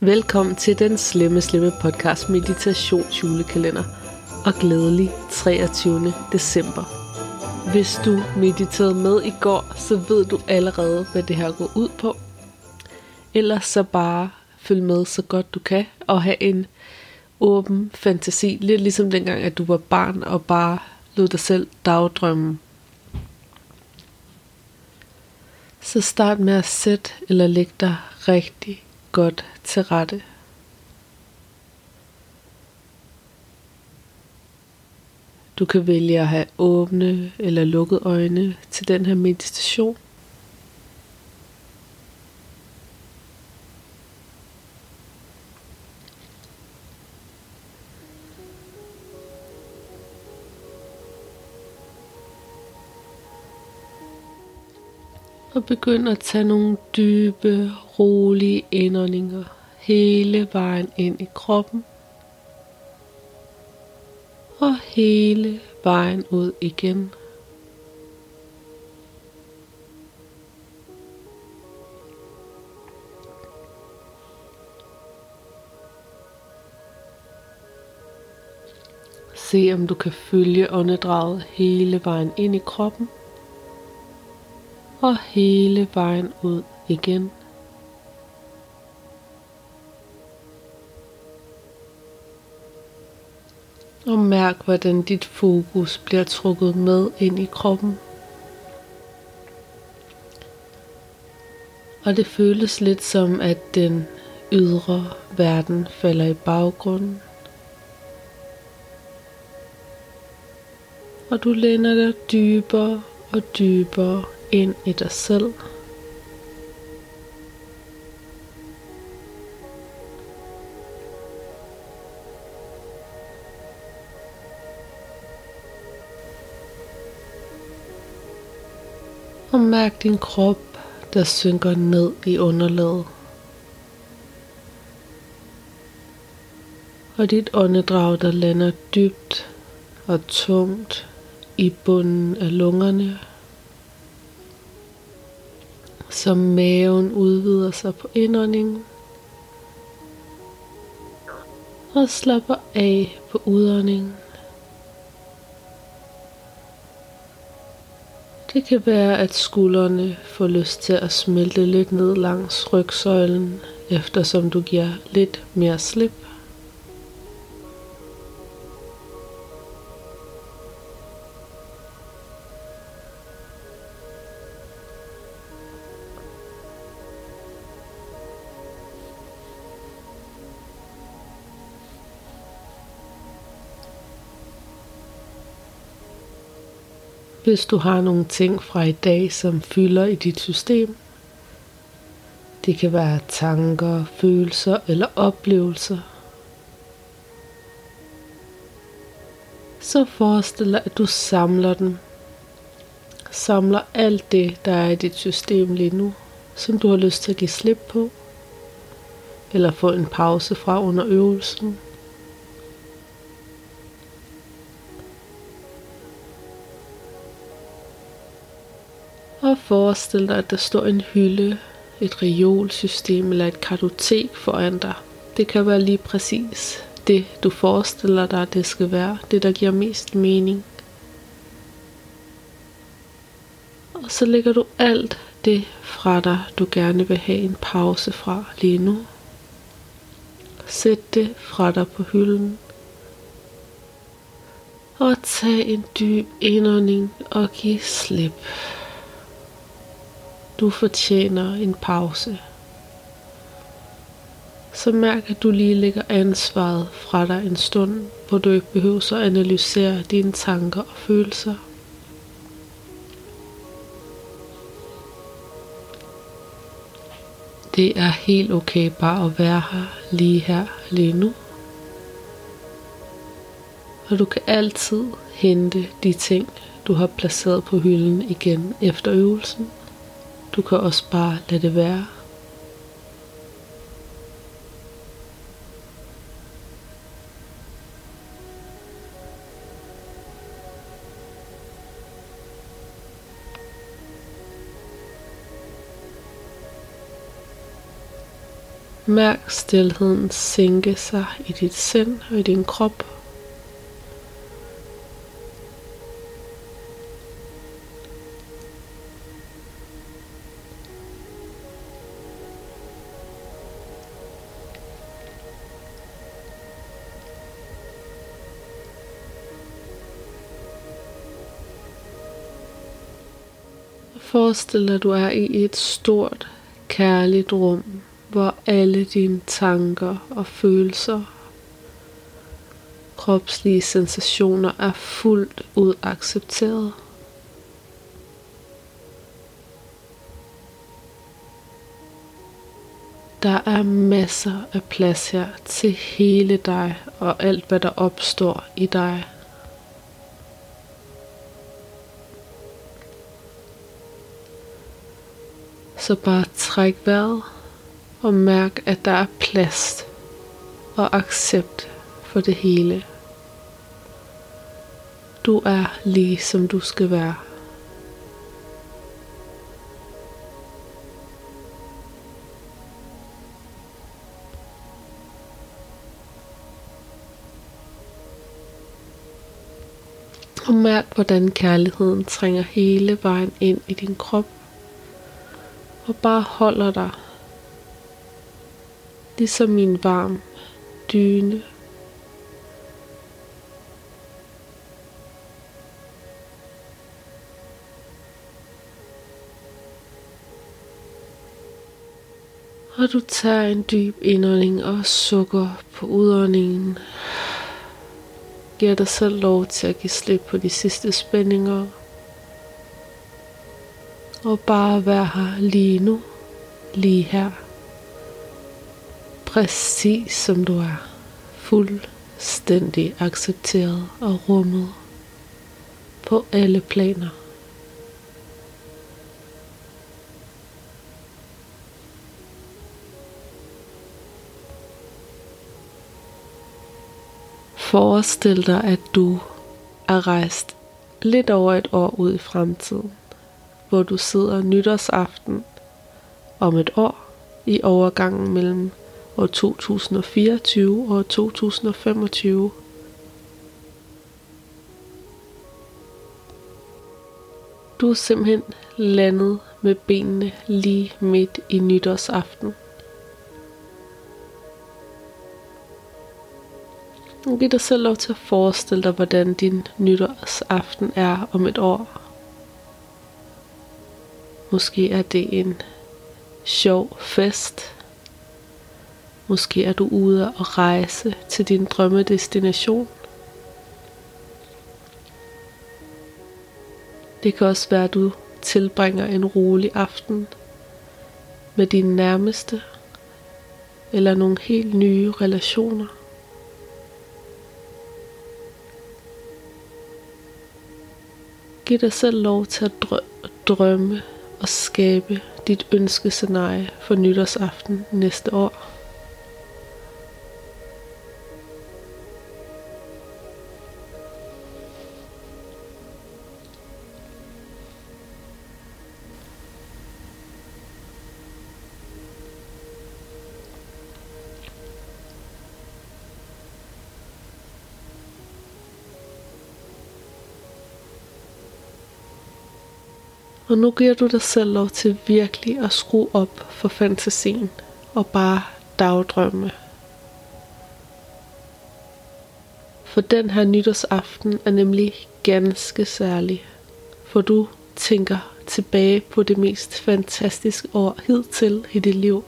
Velkommen til den slemme, slemme podcast Meditations julekalender og glædelig 23. december. Hvis du mediterede med i går, så ved du allerede, hvad det her går ud på. Ellers så bare følg med så godt du kan og have en åben fantasi. Lidt ligesom dengang, at du var barn og bare lod dig selv dagdrømme. Så start med at sætte eller lægge dig rigtig godt til rette. Du kan vælge at have åbne eller lukkede øjne til den her meditation. Og begynd at tage nogle dybe, rolige indåndinger hele vejen ind i kroppen. Og hele vejen ud igen. Se om du kan følge åndedraget hele vejen ind i kroppen og hele vejen ud igen. Og mærk, hvordan dit fokus bliver trukket med ind i kroppen. Og det føles lidt som, at den ydre verden falder i baggrunden. Og du læner dig dybere og dybere ind i dig selv. Og mærk din krop, der synker ned i underlaget. Og dit åndedrag, der lander dybt og tungt i bunden af lungerne så maven udvider sig på indåndingen og slapper af på udåndingen. Det kan være, at skuldrene får lyst til at smelte lidt ned langs rygsøjlen, eftersom du giver lidt mere slip. Hvis du har nogle ting fra i dag, som fylder i dit system, det kan være tanker, følelser eller oplevelser. Så forestil dig, at du samler dem. Samler alt det, der er i dit system lige nu, som du har lyst til at give slip på. Eller få en pause fra under øvelsen. Og forestil dig, at der står en hylde, et reolsystem eller et kartotek foran dig. Det kan være lige præcis det, du forestiller dig, det skal være. Det, der giver mest mening. Og så lægger du alt det fra dig, du gerne vil have en pause fra lige nu. Sæt det fra dig på hylden. Og tag en dyb indånding og giv slip. Du fortjener en pause. Så mærk, at du lige lægger ansvaret fra dig en stund, hvor du ikke behøver at analysere dine tanker og følelser. Det er helt okay bare at være her, lige her, lige nu. Og du kan altid hente de ting, du har placeret på hylden igen efter øvelsen. Du kan også bare lade det være. Mærk stilheden sænke sig i dit sind og i din krop. Forestil dig, at du er i et stort, kærligt rum, hvor alle dine tanker og følelser, kropslige sensationer er fuldt ud accepteret. Der er masser af plads her til hele dig og alt, hvad der opstår i dig. Så bare træk vejret og mærk, at der er plads og accept for det hele. Du er lige som du skal være. Og mærk, hvordan kærligheden trænger hele vejen ind i din krop og bare holder dig. Ligesom min varm dyne. Og du tager en dyb indånding og sukker på udåndingen. Giver dig selv lov til at give slip på de sidste spændinger og bare være her lige nu, lige her. Præcis som du er. Fuldstændig accepteret og rummet på alle planer. Forestil dig, at du er rejst lidt over et år ud i fremtiden hvor du sidder nytårsaften om et år i overgangen mellem år 2024 og 2025. Du er simpelthen landet med benene lige midt i nytårsaften. Giv dig selv lov til at forestille dig, hvordan din nytårsaften er om et år. Måske er det en sjov fest. Måske er du ude og rejse til din drømmedestination. Det kan også være, at du tilbringer en rolig aften med dine nærmeste eller nogle helt nye relationer. Giv dig selv lov til at drømme og skabe dit ønskescenarie for nytårsaften næste år. Og nu giver du dig selv lov til virkelig at skrue op for fantasien og bare dagdrømme. For den her nytårsaften er nemlig ganske særlig, for du tænker tilbage på det mest fantastiske år hidtil i dit liv.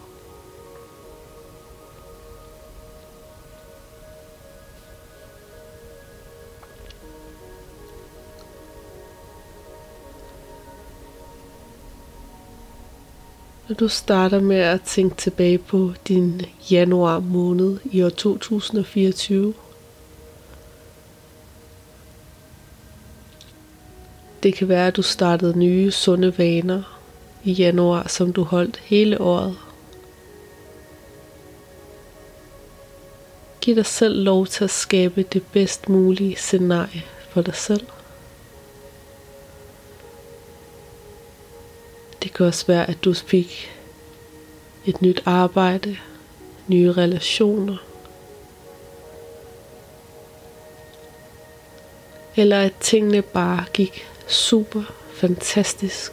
Når du starter med at tænke tilbage på din januar måned i år 2024, Det kan være, at du startede nye sunde vaner i januar, som du holdt hele året. Giv dig selv lov til at skabe det bedst mulige scenarie for dig selv. Det kan også være, at du fik et nyt arbejde, nye relationer. Eller at tingene bare gik super fantastisk.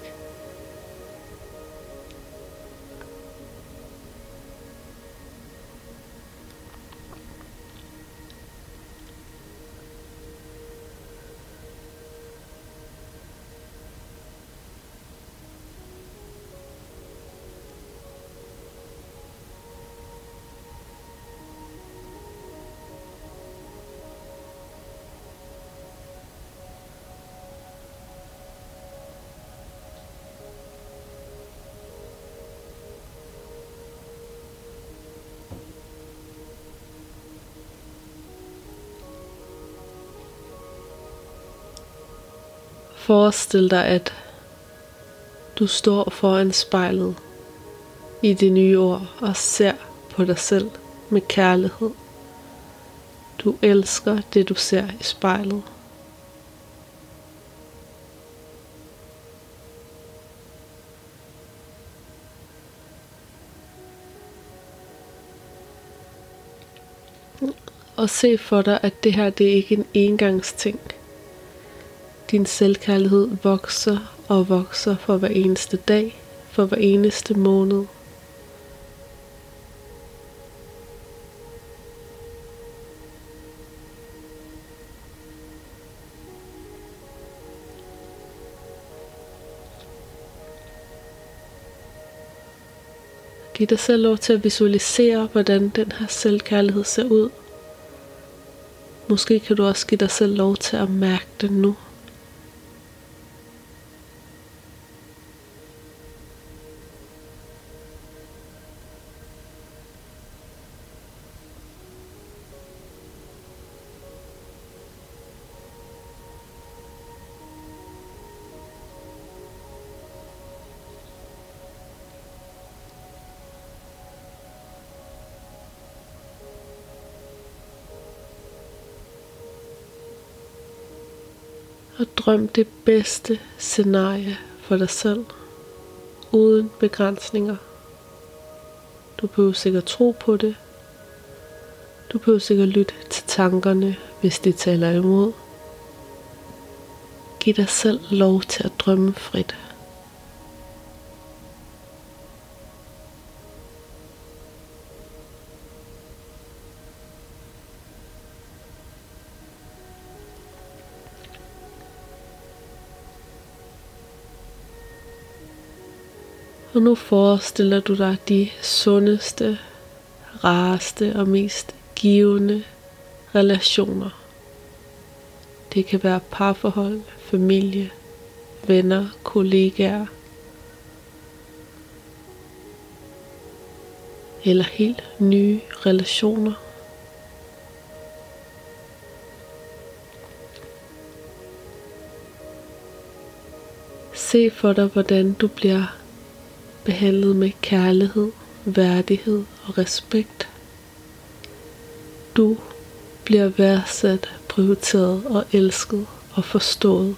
Forestil dig, at du står foran spejlet i det nye år og ser på dig selv med kærlighed. Du elsker det, du ser i spejlet. Og se for dig, at det her det er ikke en engangsting. Din selvkærlighed vokser og vokser for hver eneste dag, for hver eneste måned. Giv dig selv lov til at visualisere, hvordan den her selvkærlighed ser ud. Måske kan du også give dig selv lov til at mærke den nu. Og drøm det bedste scenarie for dig selv, uden begrænsninger. Du behøver sikkert tro på det. Du behøver sikkert lytte til tankerne, hvis de taler imod. Giv dig selv lov til at drømme frit. Og nu forestiller du dig de sundeste, rareste og mest givende relationer. Det kan være parforhold, familie, venner, kollegaer. Eller helt nye relationer. Se for dig, hvordan du bliver behandlet med kærlighed, værdighed og respekt. Du bliver værdsat, prioriteret og elsket og forstået.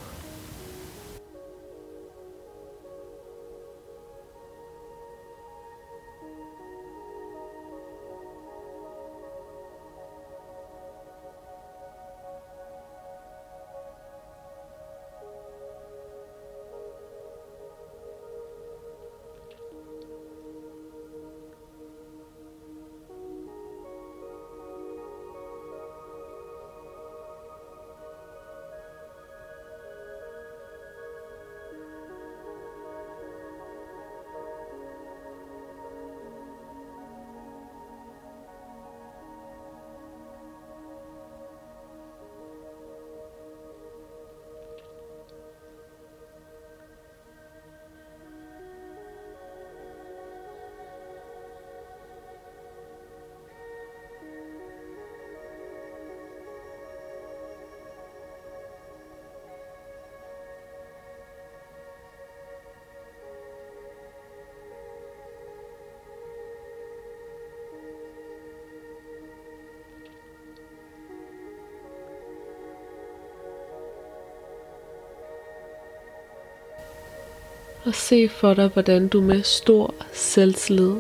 Og se for dig, hvordan du med stor selvtillid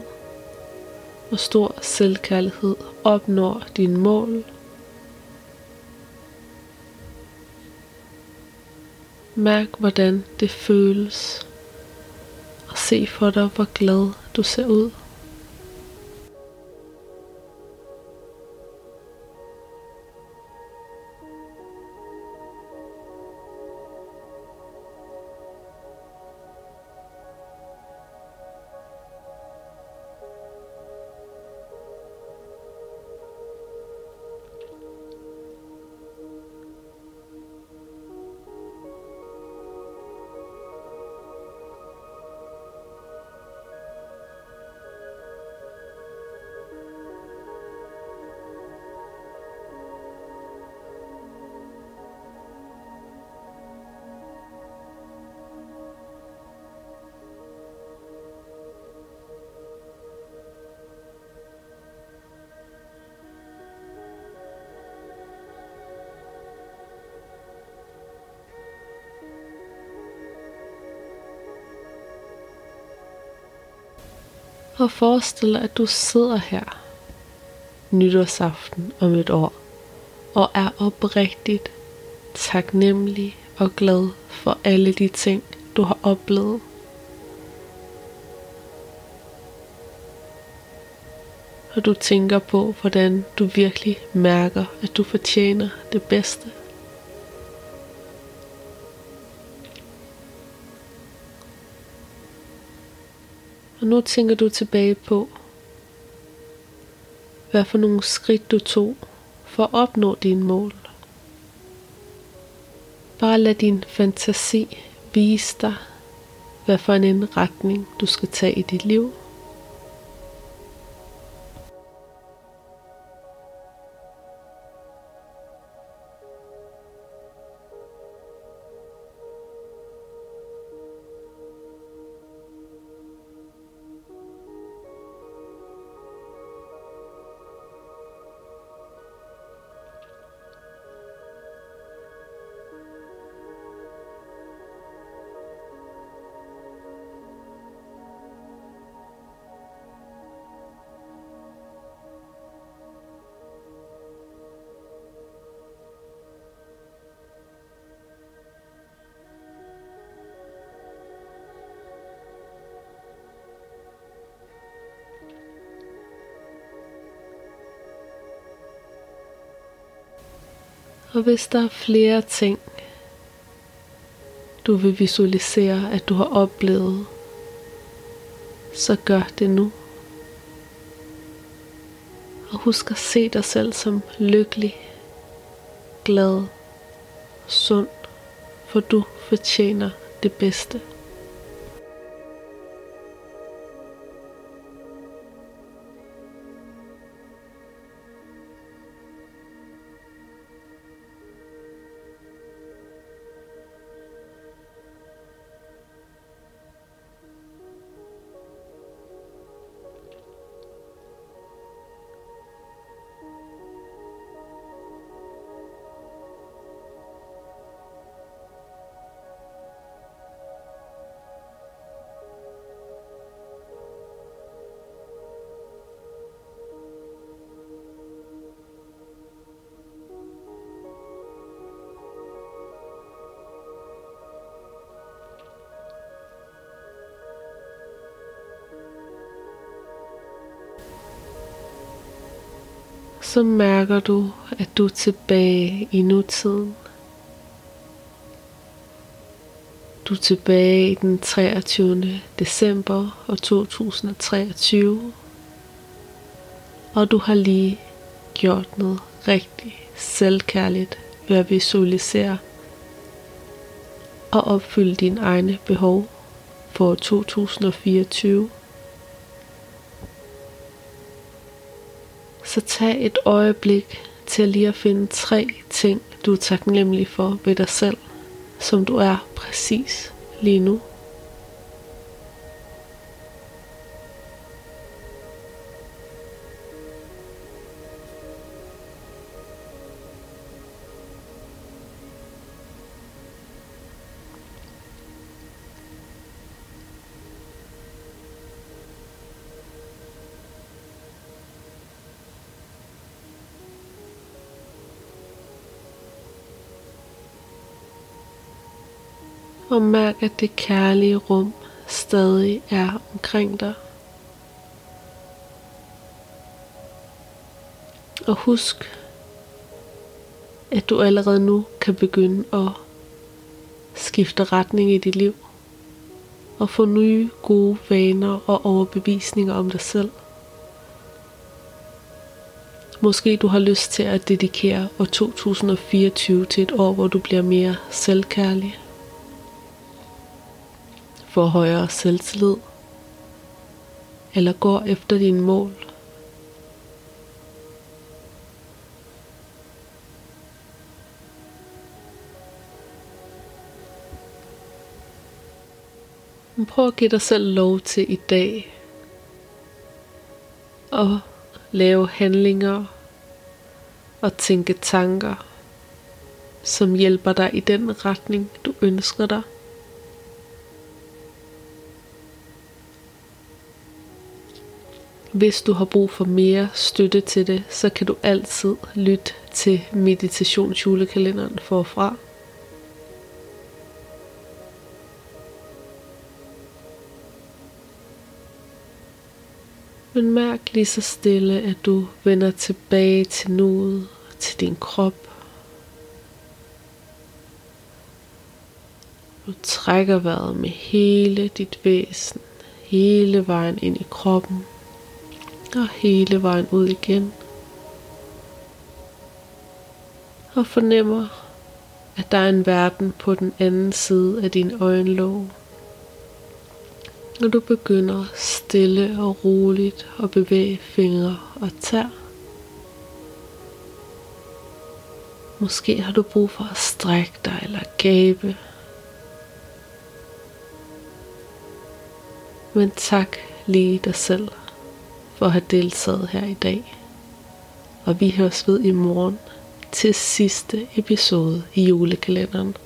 og stor selvkærlighed opnår dine mål. Mærk, hvordan det føles. Og se for dig, hvor glad du ser ud. Og forestil dig, at du sidder her nytårsaften om et år og er oprigtigt taknemmelig og glad for alle de ting, du har oplevet. Og du tænker på, hvordan du virkelig mærker, at du fortjener det bedste. Og nu tænker du tilbage på, hvad for nogle skridt du tog for at opnå dine mål. Bare lad din fantasi vise dig, hvad for en retning du skal tage i dit liv. Og hvis der er flere ting, du vil visualisere, at du har oplevet, så gør det nu. Og husk at se dig selv som lykkelig, glad, sund, for du fortjener det bedste. Så mærker du, at du er tilbage i nutiden. Du er tilbage i den 23. december år 2023. Og du har lige gjort noget rigtig selvkærligt ved at visualisere og opfylde dine egne behov for 2024. Så tag et øjeblik til lige at finde tre ting, du er taknemmelig for ved dig selv, som du er præcis lige nu. Og mærk, at det kærlige rum stadig er omkring dig. Og husk, at du allerede nu kan begynde at skifte retning i dit liv og få nye gode vaner og overbevisninger om dig selv. Måske du har lyst til at dedikere år 2024 til et år, hvor du bliver mere selvkærlig, får højere selvtillid, eller går efter dine mål. Men prøv at give dig selv lov til i dag at lave handlinger og tænke tanker, som hjælper dig i den retning, du ønsker dig. Hvis du har brug for mere støtte til det, så kan du altid lytte til meditationsjulekalenderen forfra. Men mærk lige så stille, at du vender tilbage til nuet, til din krop. Du trækker vejret med hele dit væsen, hele vejen ind i kroppen, og hele vejen ud igen. Og fornemmer, at der er en verden på den anden side af din øjenlåg når du begynder stille og roligt at bevæge fingre og tær. Måske har du brug for at strække dig eller gabe. Men tak lige dig selv for at have deltaget her i dag. Og vi høres ved i morgen til sidste episode i julekalenderen.